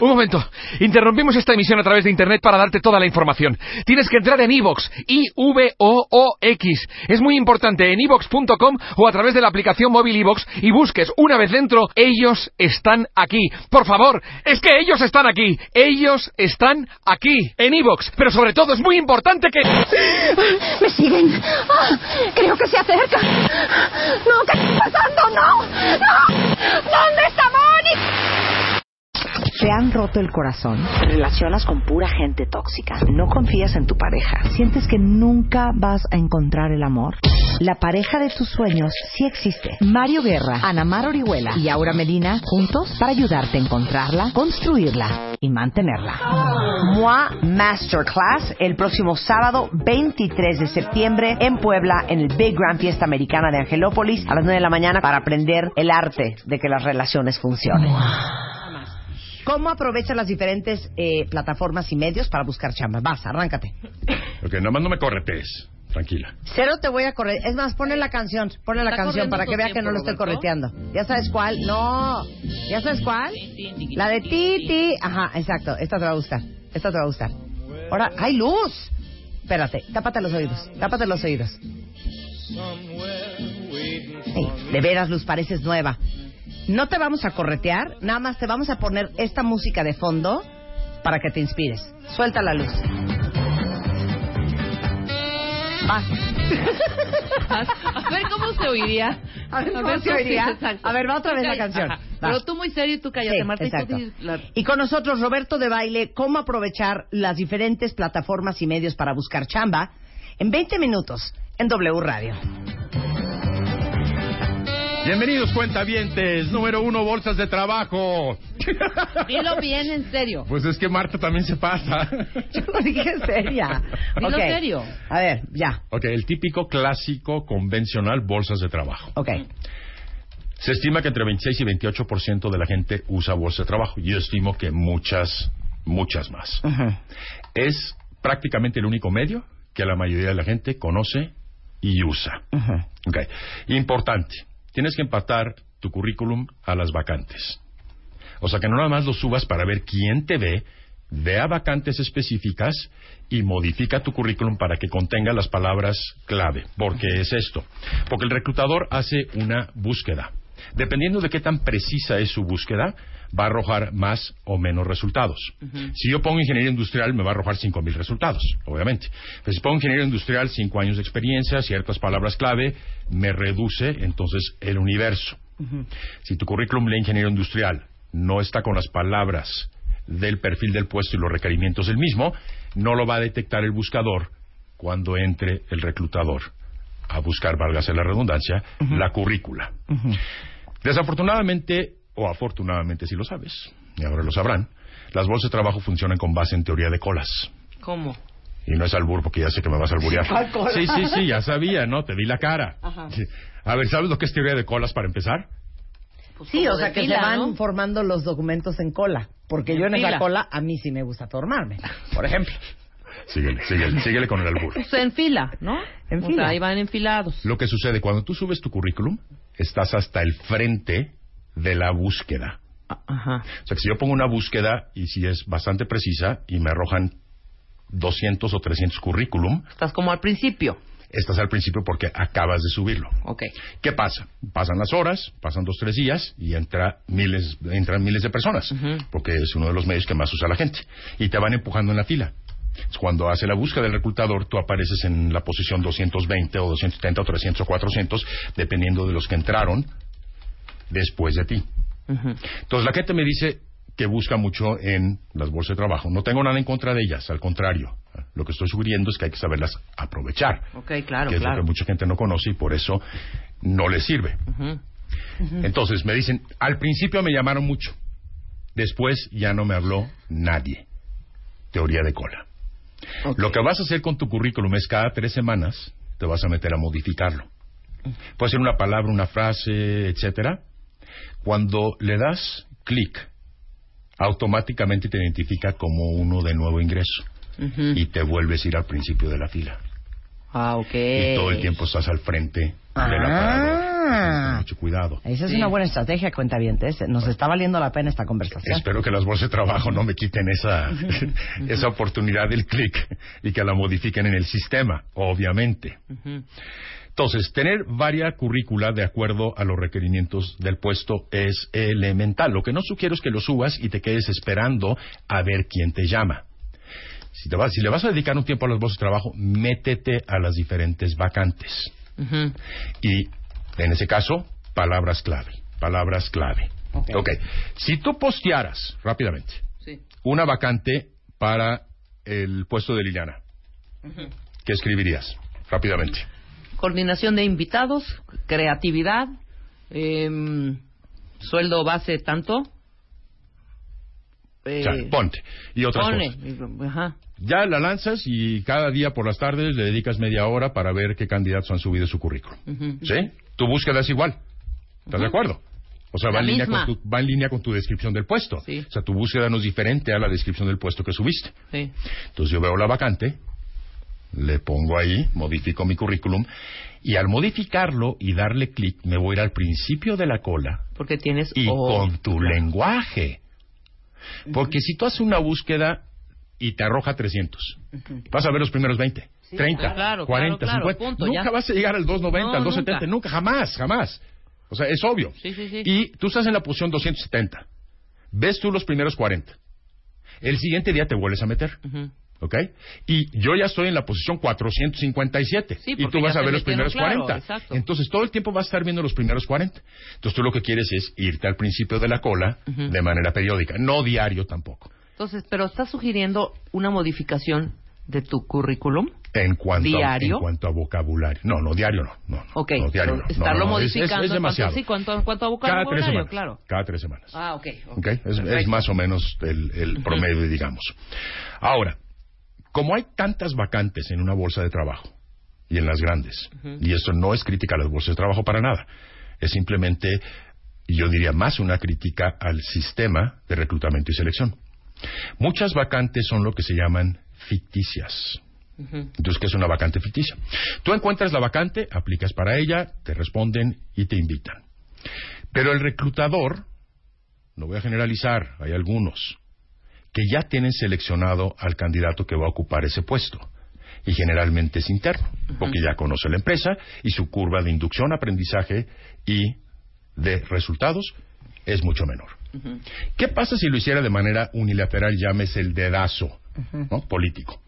Un momento. Interrumpimos esta emisión a través de Internet para darte toda la información. Tienes que entrar en iVox, I-V-O-O-X. Es muy importante en iVox.com o a través de la aplicación móvil iVox y busques una vez dentro, ellos están aquí. Por favor, es que ellos están aquí. Ellos están aquí, en iVox. Pero sobre todo es muy importante que... ¡Me siguen! ¡Ah! creo que se acercan. ¡No! ¿Qué está pasando? ¡No! ¡No! ¿Dónde está Mónica? ¿Te han roto el corazón? ¿Te relacionas con pura gente tóxica? ¿No confías en tu pareja? ¿Sientes que nunca vas a encontrar el amor? La pareja de tus sueños sí existe. Mario Guerra, Ana Mar Orihuela y Aura Medina juntos para ayudarte a encontrarla, construirla y mantenerla. MOA Masterclass el próximo sábado 23 de septiembre en Puebla en el Big Grand Fiesta Americana de Angelópolis a las 9 de la mañana para aprender el arte de que las relaciones funcionen. ¿Cómo aprovechas las diferentes eh, plataformas y medios para buscar chamba? Vas, arráncate. Ok, nada más no me corretees. Tranquila. Cero te voy a correr. Es más, ponle la canción. Ponle la canción para que vea que no lo estoy correteando. ¿Ya sabes cuál? No. ¿Ya sabes cuál? La de Titi. Ajá, exacto. Esta te va a gustar. Esta te va a gustar. Ahora, ¡hay luz! Espérate, tápate los oídos. Tápate los oídos. Ey, de veras, Luz, pareces nueva. No te vamos a corretear, nada más te vamos a poner esta música de fondo para que te inspires. Suelta la luz. Vas. A ver cómo se oiría. A ver, ¿cómo se oiría? A ver, va otra vez la canción. Pero tú muy serio y tú cállate, Sí, Marta. y tú exacto. dices la- Y con nosotros Roberto de Baile, cómo aprovechar las diferentes plataformas y medios para buscar chamba en 20 minutos en W Radio. Bienvenidos, cuentavientes. Número uno, bolsas de trabajo. Dilo bien en serio. Pues es que Marta también se pasa. Yo lo dije seria. Dilo Ok. serio. A ver, ya. Ok, el típico clásico convencional bolsas de trabajo. Ok. Se estima que entre 26 y 28% de la gente usa bolsas de trabajo. Yo estimo que muchas, muchas más. Es prácticamente el único medio que la mayoría de la gente conoce y usa. Ok. Importante. Tienes que empatar tu currículum a las vacantes. O sea que no nada más lo subas para ver quién te ve, vea vacantes específicas y modifica tu currículum para que contenga las palabras clave. ¿Por qué es esto? Porque el reclutador hace una búsqueda. Dependiendo de qué tan precisa es su búsqueda, va a arrojar más o menos resultados. Si yo pongo ingeniería industrial, me va a arrojar 5.000 resultados, obviamente. Pero si pongo ingeniería industrial, 5 años de experiencia, ciertas palabras clave, me reduce entonces el universo. Si tu currículum de ingeniero industrial no está con las palabras del perfil del puesto y los requerimientos del mismo, no lo va a detectar el buscador cuando entre el reclutador a buscar, válgase la redundancia, la currícula. Desafortunadamente, o afortunadamente si lo sabes, y ahora lo sabrán, las bolsas de trabajo funcionan con base en teoría de colas. ¿Cómo? Y no es albur porque ya sé que me vas a alburear. Sí, sí, sí, ya sabía, ¿no? Te di la cara. Ajá. Sí. A ver, ¿sabes lo que es teoría de colas para empezar? Pues Sí, o sea que fila, se van ¿no? formando los documentos en cola. Porque yo en En esa fila. cola a mí sí me gusta formarme, por ejemplo. Síguele, síguele, síguele con el albur. Pues en fila, ¿no? En o fila. sea, ahí van enfilados. Lo que sucede cuando tú subes tu currículum, estás hasta el frente de la búsqueda. Ajá. O sea, que si yo pongo una búsqueda y si es bastante precisa y me arrojan 200 o 300 currículum, Estás como al principio. estás al principio porque acabas de subirlo. Ok. ¿Qué pasa? Pasan las horas, pasan dos, tres días y entra miles, entran miles de personas, porque es uno de los medios que más usa la gente. Y te van empujando en la fila. Cuando hace la búsqueda del reclutador, tú apareces en la posición 220 o 270 o 300 o 400, dependiendo de los que entraron después de ti. Entonces la gente me dice que busca mucho en las bolsas de trabajo. No tengo nada en contra de ellas, al contrario. Lo que estoy sugiriendo es que hay que saberlas aprovechar, Ok, claro, que es claro. lo que mucha gente no conoce y por eso no les sirve. Entonces me dicen, al principio me llamaron mucho. Después ya no me habló nadie. Teoría de cola. Lo que vas a hacer con tu currículum es cada tres semanas te vas a meter a modificarlo. Puede ser una palabra, una frase, etcétera. Cuando le das clic, automáticamente te identifica como uno de nuevo ingreso y te vuelves a ir al principio de la fila. Ah, ok. Y todo el tiempo estás al frente del aparador. Ah. Mucho cuidado. Esa es Sí. una buena estrategia, cuentavientes. Nos está valiendo la pena esta conversación. Espero que las bolsas de trabajo no me quiten esa, esa oportunidad del clic y que la modifiquen en el sistema, obviamente. Entonces, tener varias currícula de acuerdo a los requerimientos del puesto es elemental. Lo que no sugiero es que lo subas y te quedes esperando a ver quién te llama. Si, te vas, si le vas a dedicar un tiempo a las bolsas de trabajo, métete a las diferentes vacantes. Y en ese caso, palabras clave. Palabras clave. Ok. ok. Si tú postearas rápidamente Sí. una vacante para el puesto de Liliana, ¿qué escribirías? Rápidamente. Coordinación de invitados, creatividad, em, sueldo base tanto. Eh, O sea, ponte. Y otras pone, cosas. Ajá. Ya la lanzas y cada día por las tardes le dedicas media hora para ver qué candidatos han subido su currículum. ¿Sí? Tu búsqueda es igual. ¿Estás de acuerdo? O sea, va en, línea con tu, va en línea con tu descripción del puesto. Sí. O sea, tu búsqueda no es diferente a la descripción del puesto que subiste. Sí. Entonces yo veo la vacante, le pongo ahí, modifico mi currículum y al modificarlo y darle clic me voy a ir al principio de la cola Porque tienes. y oh, con tu lenguaje. Porque si tú haces una búsqueda y te arroja 300, vas a ver los primeros 20, 30, claro, 40, claro, claro, 50. punto, nunca ya. vas a llegar al 290, No, al 270, nunca. nunca, jamás, jamás. O sea, es obvio. Sí, sí, sí. Y tú estás en la posición 270. Ves tú los primeros 40. El siguiente día te vuelves a meter. Ujú. ¿Ok? Y yo ya estoy en la posición 457. Sí, y tú vas a ver los primeros claro, 40. exacto. Entonces todo el tiempo vas a estar viendo los primeros 40. Entonces tú lo que quieres es irte al principio de la cola de manera periódica. No diario tampoco. Entonces, pero estás sugiriendo una modificación de tu currículum. En cuanto, ¿Diario? A, en cuanto a vocabulario. No, no, diario no. no, no, Ok, no, diario no. estarlo es- es- modificando Es, en demasiado. cuanto, sí, cuanto, en cuanto a Cada tres vocabulario, semanas. claro. Cada tres semanas. Ah, ok. ¿ok? Es, es más o menos el, el promedio, digamos. Ahora, como hay tantas vacantes en una bolsa de trabajo y en las grandes, y esto no es crítica a las bolsas de trabajo para nada, es simplemente, yo diría más una crítica al sistema de reclutamiento y selección. Muchas vacantes son lo que se llaman ficticias. Entonces, ¿qué es una vacante ficticia? Tú encuentras la vacante, aplicas para ella, te responden y te invitan. Pero el reclutador, no voy a generalizar, hay algunos, que ya tienen seleccionado al candidato que va a ocupar ese puesto. Y generalmente es interno, porque ya conoce la empresa y su curva de inducción, aprendizaje y de resultados es mucho menor. ¿Qué pasa si lo hiciera de manera unilateral, llámese el dedazo ¿no? político?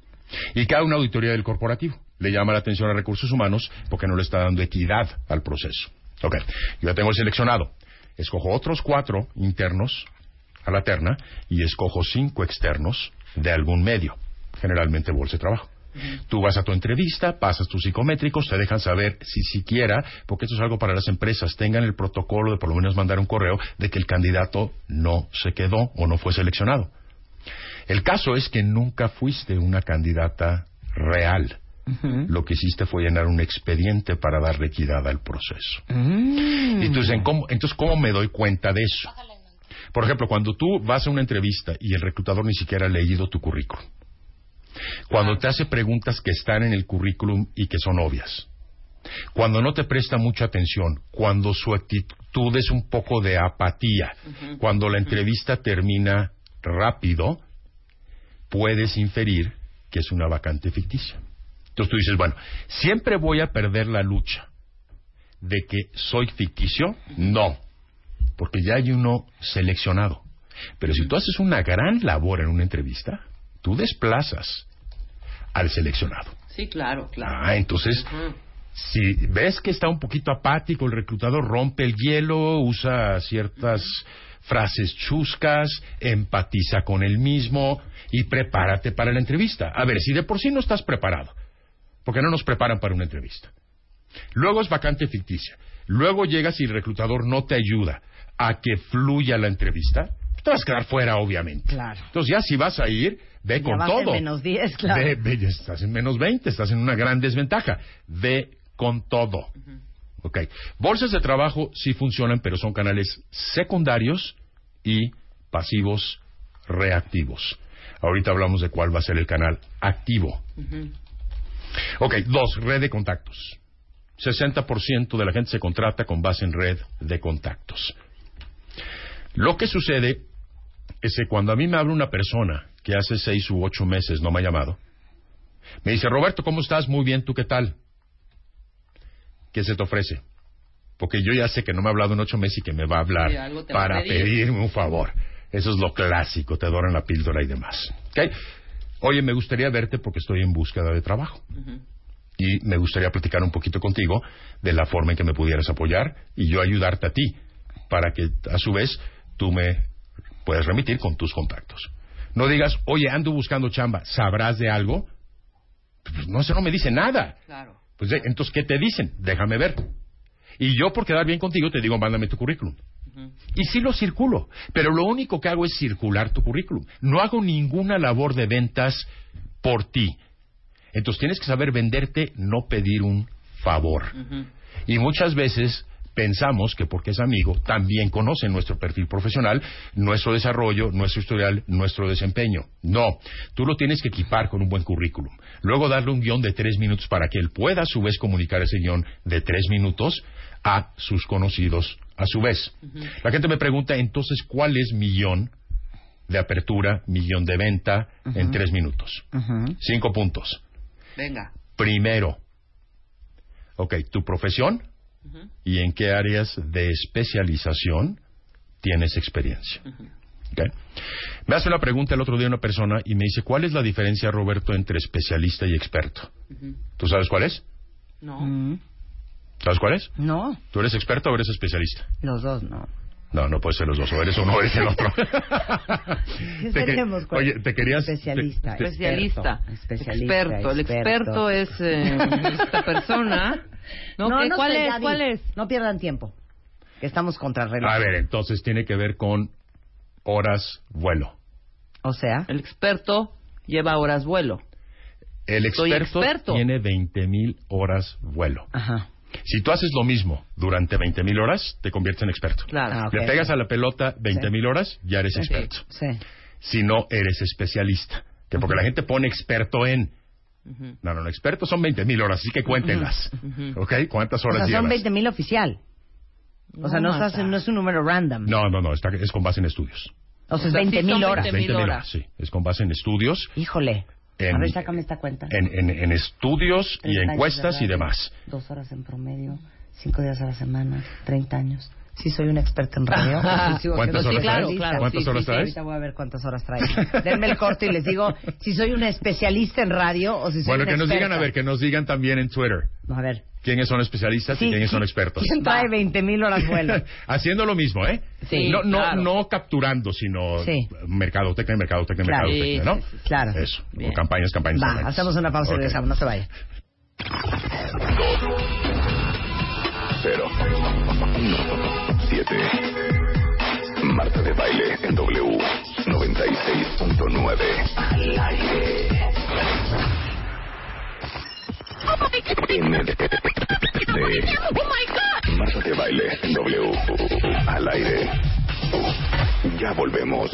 Y haga una auditoría del corporativo. Le llama la atención a recursos humanos porque no le está dando equidad al proceso. Ok, yo ya tengo el seleccionado. Escojo otros cuatro internos a la terna y escojo cinco externos de algún medio, generalmente bolsa de trabajo. Tú vas a tu entrevista, pasas tus psicométricos, te dejan saber si siquiera, porque esto es algo para las empresas, tengan el protocolo de por lo menos mandar un correo de que el candidato no se quedó o no fue seleccionado. El caso es que nunca fuiste una candidata real. Lo que hiciste fue llenar un expediente para darle equidad al proceso. Entonces, ¿en cómo, entonces, ¿cómo me doy cuenta de eso? Por ejemplo, cuando tú vas a una entrevista y el reclutador ni siquiera ha leído tu currículum. Cuando te hace preguntas que están en el currículum y que son obvias. Cuando no te presta mucha atención. Cuando su actitud es un poco de apatía. Cuando la entrevista termina rápido, puedes inferir que es una vacante ficticia. Entonces tú dices, bueno, ¿siempre voy a perder la lucha de que soy ficticio? No, porque ya hay uno seleccionado. Pero si tú haces una gran labor en una entrevista, tú desplazas al seleccionado. Sí, claro, claro. Ah, entonces, si ves que está un poquito apático, el reclutador rompe el hielo, usa ciertas frases chuscas, empatiza con el mismo y prepárate para la entrevista. A ver, si de por sí no estás preparado, porque no nos preparan para una entrevista. Luego es vacante ficticia. Luego llegas y el reclutador no te ayuda a que fluya la entrevista. te vas a quedar fuera, obviamente. Claro. Entonces ya si vas a ir, ve Ya con vas en todo. menos 10, claro. Ve, ve, estás en menos 20, estás en una gran desventaja. Ve con todo. Ok. Bolsas de trabajo sí funcionan, pero son canales secundarios y pasivos reactivos. Ahorita hablamos de cuál va a ser el canal activo. Ok, dos, red de contactos. 60% de la gente se contrata con base en red de contactos. Lo que sucede es que cuando a mí me habla una persona que hace seis u ocho meses no me ha llamado, me dice, Roberto, ¿cómo estás? Muy bien, ¿tú qué tal? ¿Qué se te ofrece? Porque yo ya sé que no me ha hablado en ocho meses y que me va a hablar a para pedir. pedirme un favor. Eso es lo clásico, te doran la píldora y demás. ¿Ok? Oye, me gustaría verte porque estoy en búsqueda de trabajo. Y me gustaría platicar un poquito contigo de la forma en que me pudieras apoyar y yo ayudarte a ti para que a su vez tú me puedas remitir con tus contactos. No digas, oye, ando buscando chamba, ¿sabrás de algo? Pues no, eso no me dice nada. Claro. Pues eh, entonces, ¿qué te dicen? Déjame ver. Y yo, por quedar bien contigo, te digo, mándame tu currículum. Y sí lo circulo, pero lo único que hago es circular tu currículum. No hago ninguna labor de ventas por ti. Entonces tienes que saber venderte, no pedir un favor. Y muchas veces pensamos que porque es amigo, también conoce nuestro perfil profesional, nuestro desarrollo, nuestro historial, nuestro desempeño. No, tú lo tienes que equipar con un buen currículum. Luego darle un guion de tres minutos para que él pueda a su vez comunicar ese guion de tres minutos a sus conocidos a su vez. La gente me pregunta entonces cuál es mi guion de apertura, mi guion de venta en tres minutos. Cinco puntos. Venga. Primero, ok, tu profesión y en qué áreas de especialización tienes experiencia. Ok. Me hace una pregunta el otro día una persona y me dice, ¿cuál es la diferencia, Roberto, entre especialista y experto? ¿Tú sabes cuál es? No. Mm, ¿Sabes cuál es? No, ¿Tú eres experto o eres especialista? los dos no. No, no puede ser los dos, o eres uno o eres el otro. ¿Qué Te que-? Oye, te querías... Especialista. te- te- Especialista. Especialista, Experto. El experto es eh, esta persona. ¿No? ¿Qué- ¿Cuál sé, es? No pierdan tiempo. Que estamos contra el reloj. A ver, entonces tiene que ver con horas vuelo. O sea, El experto lleva horas vuelo. El experto, experto. tiene 20.000 horas vuelo. ajá. Si tú haces lo mismo durante 20.000 horas, te conviertes en experto. Claro. Ah, ok. Le pegas a la pelota 20.000 horas, ya eres experto. Sí. Si no, eres especialista. Que porque la gente pone experto en... No, no, no, expertos son 20.000 horas, así que cuéntenlas. ¿Ok? ¿Cuántas O horas sea, son llevas? 20 mil oficial. O sea, no, Marta. estás, no es un número random. No, no, no, está, es con base en estudios. O sea, O es sea, sí 20 son mil horas. 20,000 20.000 horas. horas, sí. Es con base en estudios, Híjole. En- A ver, sácame esta cuenta. en, en- en estudios y 30 años encuestas de y demás. Dos horas en promedio, cinco días a la semana, 30 años. Sí, soy un experto en radio. Sí, ¿Cuántas horas claro, traes? especialista. claro, ¿Cuántas sí, horas sí, sí, traes? Ahorita voy a ver cuántas horas trae. Denme el corte y les digo si soy un especialista en radio o si soy Bueno, una que nos digan, a ver, que nos digan también en Twitter No, a ver. quiénes son especialistas Sí, y quiénes sí. son expertos. ¿Quién trae 20 mil horas vuelo? Haciendo lo mismo, ¿eh? Sí, no, no, claro. no capturando, sino Sí. mercadotecnia, mercadotecnia, Claro. mercadotecnia, ¿no? sí, sí, sí. Claro. Eso, Bien. o campañas, campañas. Va, campañas. hacemos una pausa y Ok. regresamos. No se vaya. Cero. Marta de baile en W 96.9. Al aire. MD. Marta de baile en W. Al aire. Ya volvemos.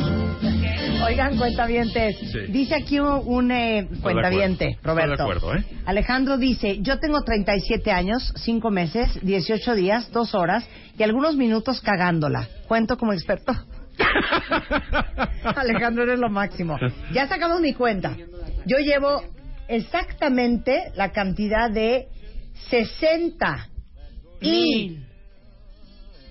Oigan, cuentavientes. Sí. Dice aquí un, un, eh, cuentaviente, Estoy de Roberto. acuerdo, ¿eh? Alejandro dice, yo tengo 37 años, 5 meses, 18 días, 2 horas y algunos minutos cagándola. ¿Cuento como experto? Alejandro, eres lo máximo. Ya sacamos mi cuenta. Yo llevo exactamente la cantidad de 60 y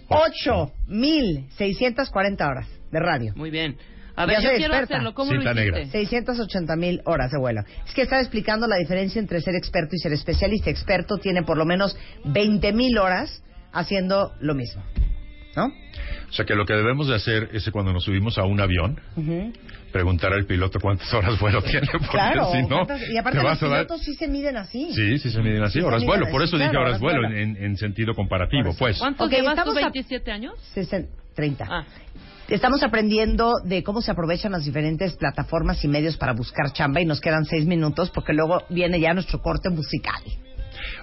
8.640 horas de radio. Muy bien. A Ya ver, yo soy quiero experta. hacerlo. ¿Cómo Cinta lo hiciste? negra. 680 mil horas de vuelo. Es que estaba explicando la diferencia entre ser experto y ser especialista. Experto tiene por lo menos 20 mil horas haciendo lo mismo. ¿No? O sea que lo que debemos de hacer es que cuando nos subimos a un avión, preguntar al piloto cuántas horas vuelo tiene, porque Claro. si no, ¿cuántas- y aparte te los vas a dar... pilotos sí se miden así. Sí, sí se miden así, Sí horas miden vuelo. así, Por eso dije claro, horas horas vuelo vuelo. en, en sentido comparativo, pues. ¿Cuántos Ok, llevas tú? estamos a- ¿27 años? Sesen- 30. Ah, Estamos aprendiendo de cómo se aprovechan las diferentes plataformas y medios para buscar chamba y nos quedan seis minutos porque luego viene ya nuestro corte musical.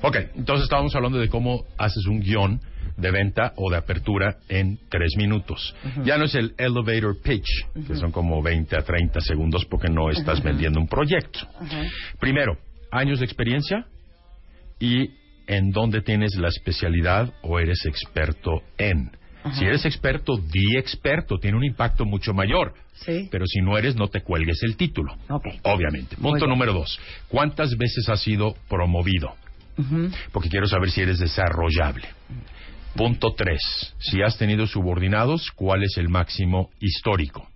Ok, entonces estábamos hablando de cómo haces un guion de venta o de apertura en tres minutos. Ya no es el elevator pitch, que son como 20 a 30 segundos porque no estás vendiendo un proyecto. Primero, años de experiencia y en dónde tienes la especialidad o eres experto en. Si eres experto, di experto, tiene un impacto mucho mayor. Sí. Pero si no eres, no te cuelgues el título. Ok. Obviamente. Punto número dos. ¿Cuántas veces has sido promovido? Porque quiero saber si eres desarrollable. Punto tres. Si has tenido subordinados, ¿cuál es el máximo histórico?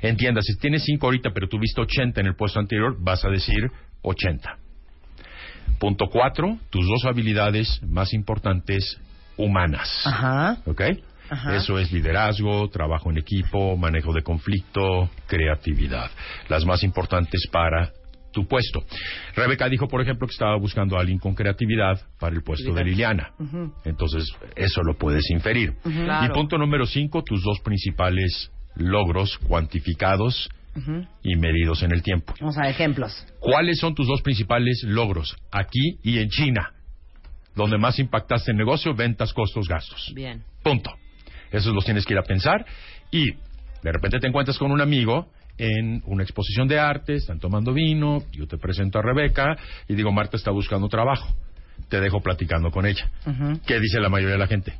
Entienda, si tienes cinco ahorita, pero tuviste 80 en el puesto anterior, vas a decir 80. Punto cuatro. Tus dos habilidades más importantes humanas. Ajá. ¿Ok? Ajá. Eso es liderazgo, trabajo en equipo, manejo de conflicto, creatividad. Las más importantes para tu puesto. Rebeca dijo, por ejemplo, que estaba buscando a alguien con creatividad para el puesto de Liliana. Entonces, eso lo puedes inferir. Y Claro. punto número cinco, tus dos principales logros cuantificados y medidos en el tiempo. Vamos a ver ejemplos. ¿Cuáles son tus dos principales logros aquí y en China? Donde más impactaste el negocio, ventas, costos, gastos. Bien. Punto. Esos los tienes que ir a pensar y de repente te encuentras con un amigo en una exposición de arte, están tomando vino, yo te presento a Rebeca y digo, Marta está buscando trabajo. Te dejo platicando con ella. ¿Qué dice la mayoría de la gente?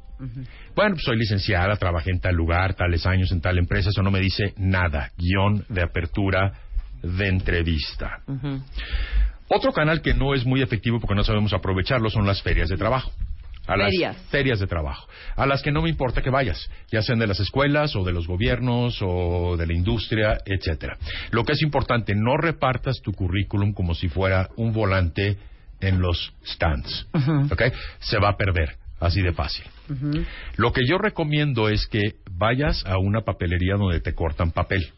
Bueno, pues soy licenciada, trabajé en tal lugar, tales años en tal empresa, eso no me dice nada. Guión de apertura de entrevista. Otro canal que no es muy efectivo porque no sabemos aprovecharlo son las ferias de trabajo. A las Ferias. ferias de trabajo, a las que no me importa que vayas, ya sean de las escuelas o de los gobiernos o de la industria, etcétera. Lo que es importante, no repartas tu currículum como si fuera un volante en los stands, ¿ok? Se va a perder, así de fácil. Lo que yo recomiendo es que vayas a una papelería donde te cortan papel.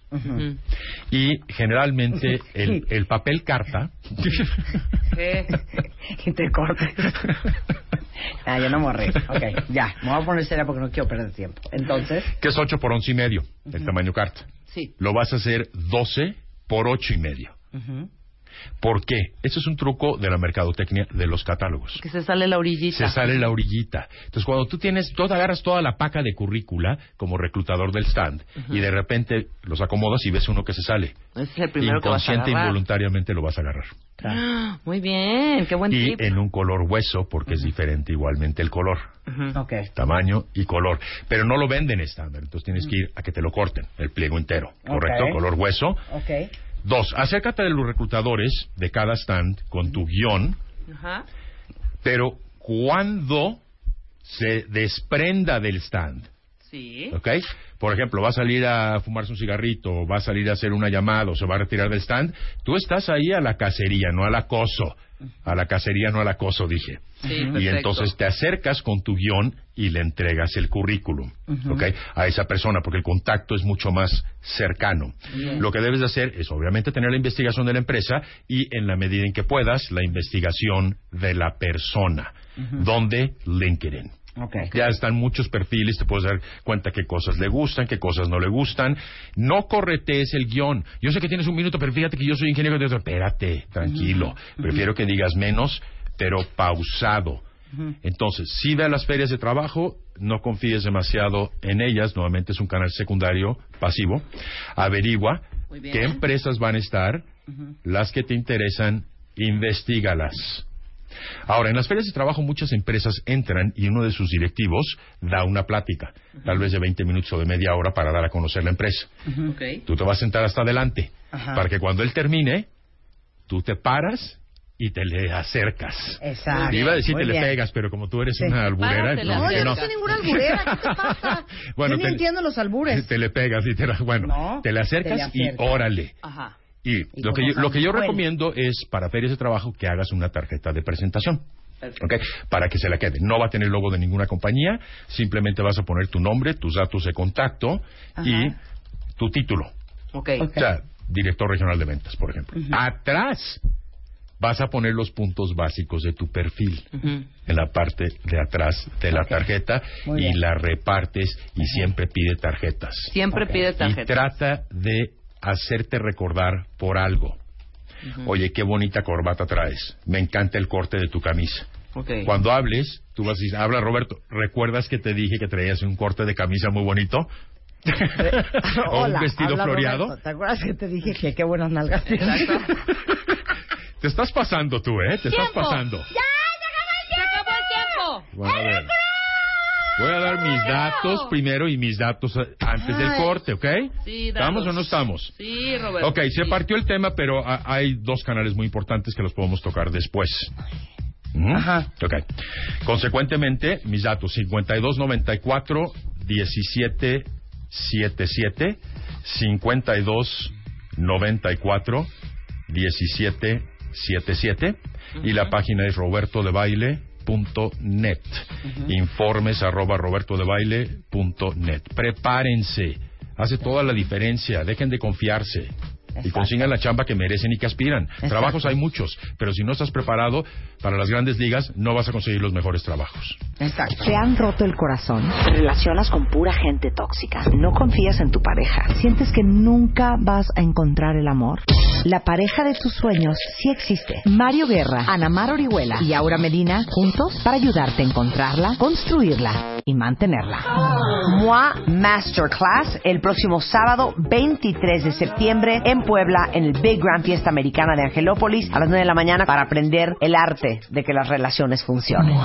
Y generalmente el, el papel carta y te cortas. ah, yo no reír. Ok, ya. Me voy a poner seria porque no quiero perder tiempo. Entonces, que es 8 por 11 y medio, el tamaño carta. Sí. Lo vas a hacer 12 por 8 y medio. ¿Por qué? Eso es un truco de la mercadotecnia de los catálogos. Que se sale la orillita. Se sale la orillita. Entonces, cuando tú tienes, tú te agarras toda la paca de currícula como reclutador del stand y de repente los acomodas y ves uno que se sale. Ese es el primero que vas a Inconsciente e agarrar. involuntariamente lo vas a agarrar. Ah, Muy bien, qué buen Y tip. en un color hueso, porque es diferente igualmente el color. ok. Tamaño y color. Pero no lo venden estándar, entonces tienes que ir a que te lo corten, el pliego entero. ¿Correcto? Color hueso. Ok. Dos, acércate de los reclutadores de cada stand con tu guion, Ajá. pero cuando se desprenda del stand. Sí. ¿Ok? Por ejemplo, va a salir a fumarse un cigarrito, va a salir a hacer una llamada o se va a retirar del stand. Tú estás ahí a la cacería, no al acoso. A la cacería, no al acoso, dije. Sí, Y perfecto. entonces te acercas con tu guion y le entregas el currículum. A esa persona, porque el contacto es mucho más cercano. Lo que debes de hacer es, obviamente, tener la investigación de la empresa y, en la medida en que puedas, la investigación de la persona. ¿Dónde? LinkedIn. Ya están muchos perfiles, te puedes dar cuenta qué cosas le gustan, qué cosas no le gustan. No corretees el guion. Yo sé que tienes un minuto, pero fíjate que yo soy ingeniero de Espérate, tranquilo. Prefiero que digas menos, pero pausado. Entonces, si ve a las ferias de trabajo, no confíes demasiado en ellas. Nuevamente es un canal secundario pasivo. Averigua qué empresas van a estar, las que te interesan, investigalas. Ahora, en las ferias de trabajo muchas empresas entran y uno de sus directivos da una plática, tal vez de 20 minutos o de media hora para dar a conocer la empresa. Ok. Tú te vas a sentar hasta adelante Ajá. para que cuando él termine, tú te paras y te le acercas. Exacto. Iba a decir Muy te le bien. pegas, pero como tú eres Sí. una alburera, Párate, no, No, yo no no. soy ninguna alburera. ¿Qué te pasa? Bueno, yo ni te- entiendo los albures. Te le pegas y te la- bueno, No, te le acercas te le y órale. Ajá. Y, Y lo, que yo, lo que yo recomiendo es para ferias de trabajo que hagas una tarjeta de presentación. Perfecto. ¿ok? Para que se la quede. No va a tener logo de ninguna compañía, simplemente vas a poner tu nombre, tus datos de contacto y tu título. Ok. Ok. O sea, director regional de ventas, por ejemplo. Atrás vas a poner los puntos básicos de tu perfil en la parte de atrás de la tarjeta Muy y bien. la repartes y siempre pide tarjetas. Siempre pide Y tarjeta. trata de hacerte recordar por algo. Oye, qué bonita corbata traes. Me encanta el corte de tu camisa. Cuando hables, tú vas a decir, habla Roberto, ¿recuerdas que te dije que traías un corte de camisa muy bonito? o Hola, un vestido habla floreado. Roberto. ¿Te acuerdas que te dije que qué buenas nalgas tienes? Te estás pasando tú, ¿eh? Te estás pasando. ¡Se acabó el tiempo! Bueno, a ver. Voy a dar mis datos primero y mis datos antes del corte, ¿ok? Sí, ¿Estamos o no estamos? Sí, Roberto. Ok, se partió el tema, pero hay dos canales muy importantes que los podemos tocar después. Ujú. Ajá. Ok. Consecuentemente, mis datos 5294 1777 5294 1777 y la página es robertodebaile.net. Informes arroba robertodebaile.net. Prepárense. Hace toda la diferencia. Dejen de confiarse. Y Exacto. consigan la chamba que merecen y que aspiran. Trabajos hay muchos, pero si no estás preparado para las grandes ligas, no vas a conseguir los mejores trabajos. Exacto. ¿Te han roto el corazón? ¿Te relacionas con pura gente tóxica? ¿No confías en tu pareja? ¿Sientes que nunca vas a encontrar el amor? La pareja de tus sueños sí existe. Mario Guerra, Ana Mar Orihuela y Aura Medina juntos para ayudarte a encontrarla, construirla y mantenerla. MOA Masterclass el próximo sábado 23 de septiembre en Puebla en el Big Grand Fiesta Americana de Angelópolis a las 9 de la mañana para aprender el arte de que las relaciones funcionen.